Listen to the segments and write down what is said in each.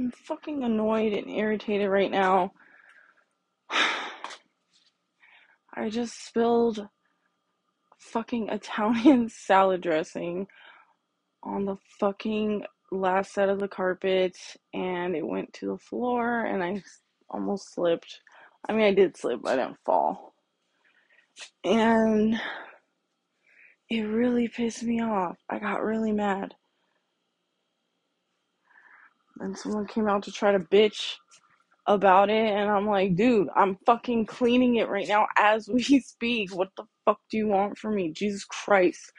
I'm fucking annoyed and irritated right now. I just spilled fucking Italian salad dressing on the fucking last set of the carpet and it went to the floor and I almost slipped. I mean, I did slip, but I didn't fall. And it really pissed me off. I got really mad. And someone came out to try to bitch about it and I'm like, dude, I'm fucking cleaning it right now as we speak. What the fuck do you want from me? Jesus Christ.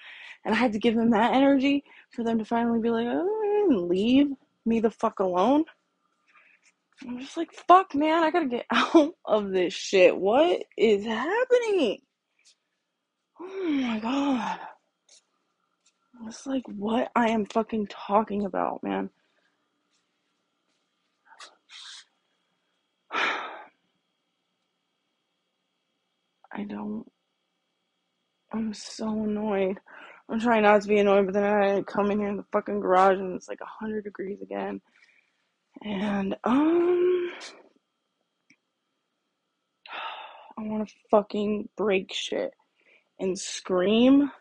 And I had to give them that energy for them to finally be like, oh, leave me the fuck alone. I'm just like, fuck, man, I gotta get out of this shit. What is happening? Oh my god. It's like what I am fucking talking about, man. I don't. I'm so annoyed. I'm trying not to be annoyed, but then I come in here in the fucking garage and it's like 100 degrees again. And, um. I want to fucking break shit and scream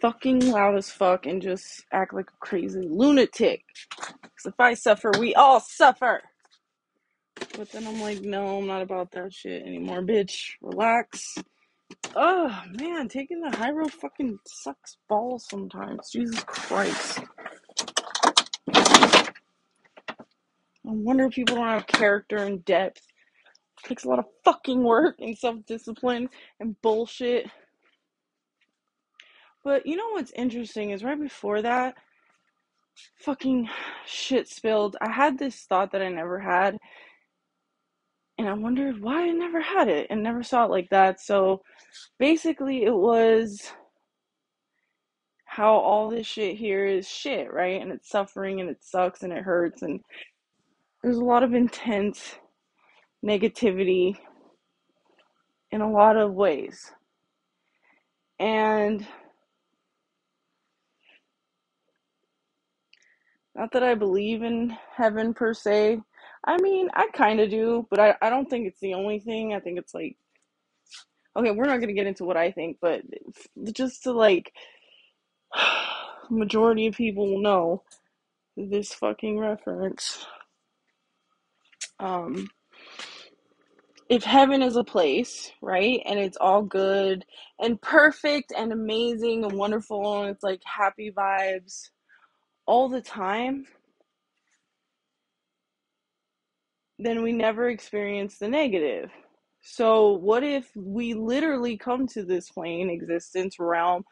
fucking loud as fuck and just act like a crazy lunatic. Because if I suffer, we all suffer. But then I'm like, no, I'm not about that shit anymore, bitch. Relax. Oh man, taking the high road fucking sucks balls sometimes. Jesus Christ. I wonder if people don't have character and depth. It takes a lot of fucking work and self discipline and bullshit. But you know what's interesting is right before that, fucking shit spilled. I had this thought that I never had. And I wondered why I never had it and never saw it like that. So basically, it was how all this shit here is shit, right? And it's suffering and it sucks and it hurts. And there's a lot of intense negativity in a lot of ways. And not that I believe in heaven per se. I mean, I kind of do, but I, I don't think it's the only thing. I think it's like, okay, we're not going to get into what I think, but just to like, majority of people will know this fucking reference. Um, if heaven is a place, right, and it's all good and perfect and amazing and wonderful, and it's like happy vibes all the time, then we never experience the negative. So, what if we literally come to this plane, existence, realm,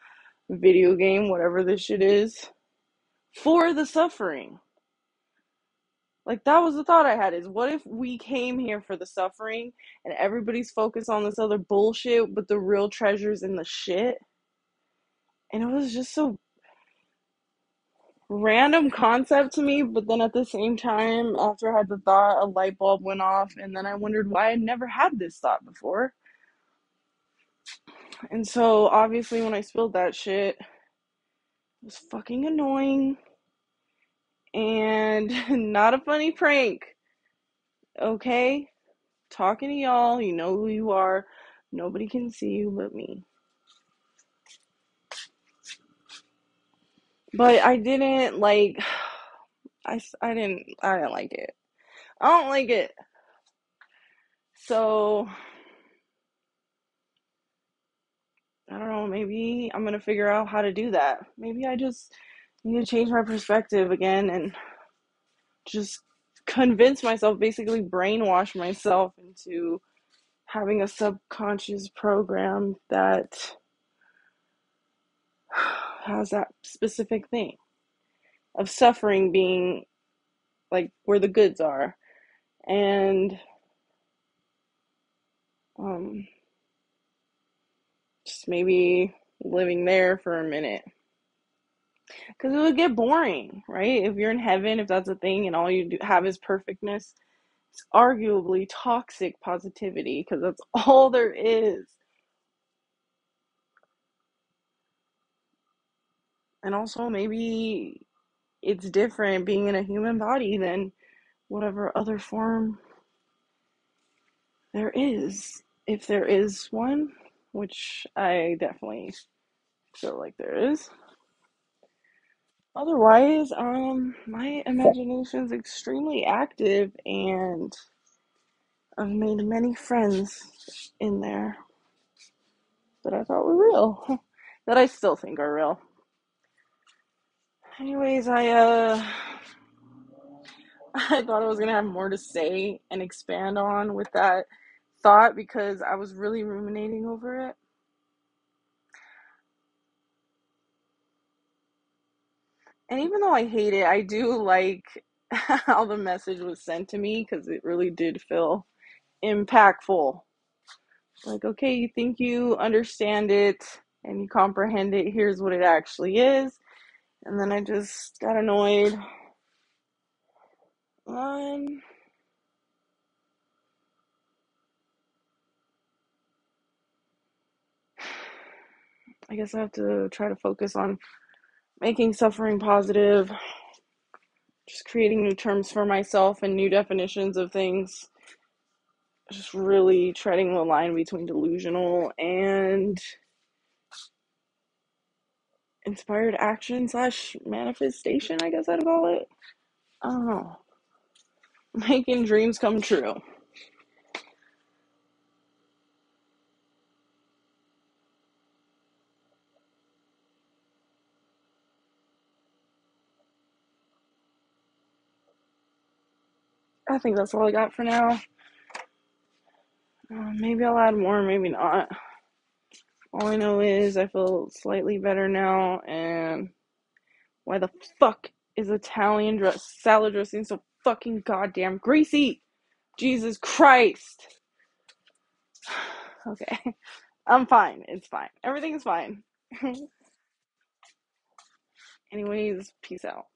video game, whatever this shit is, for the suffering? Like that was the thought I had is what if we came here for the suffering and everybody's focused on this other bullshit, but the real treasure's in the shit? And it was just so random concept to me, but then at the same time, after I had the thought, a light bulb went off, and then I wondered why I never had this thought before. And so obviously when I spilled that shit, it was fucking annoying and not a funny prank. Okay? Talking to y'all, you know who you are. Nobody can see you but me. But I didn't like I, I didn't I didn't like it. I don't like it. So I don't know, maybe I'm going to figure out how to do that. Maybe I just need to change my perspective again and just convince myself, basically brainwash myself into having a subconscious program that has that specific thing of suffering being like where the goods are. And um just maybe living there for a minute. Because it would get boring right? If you're in heaven if that's a thing and all you do, have is perfectness it's arguably toxic positivity because that's all there is and also maybe it's different being in a human body than whatever other form there is, if there is one, which I definitely feel like there is. Otherwise, um, my is extremely active and I've made many friends in there that I thought were real, that I still think are real. Anyways, I uh I thought I was gonna have more to say and expand on with that thought because I was really ruminating over it. And even though I hate it, I do like how the message was sent to me because it really did feel impactful. Like, okay, you think you understand it and you comprehend it. Here's what it actually is. And then I just got annoyed. Um, I guess I have to try to focus on making suffering positive, just creating new terms for myself and new definitions of things. Just really treading the line between delusional and inspired action slash manifestation, I guess I'd call it. I don't know. Making dreams come true. I think that's all I got for now. Uh, maybe I'll add more, maybe not. All I know is I feel slightly better now, and why the fuck is Italian dress salad dressing so fucking goddamn greasy? Jesus Christ. okay. I'm fine. It's fine. Everything's fine. Anyways, peace out.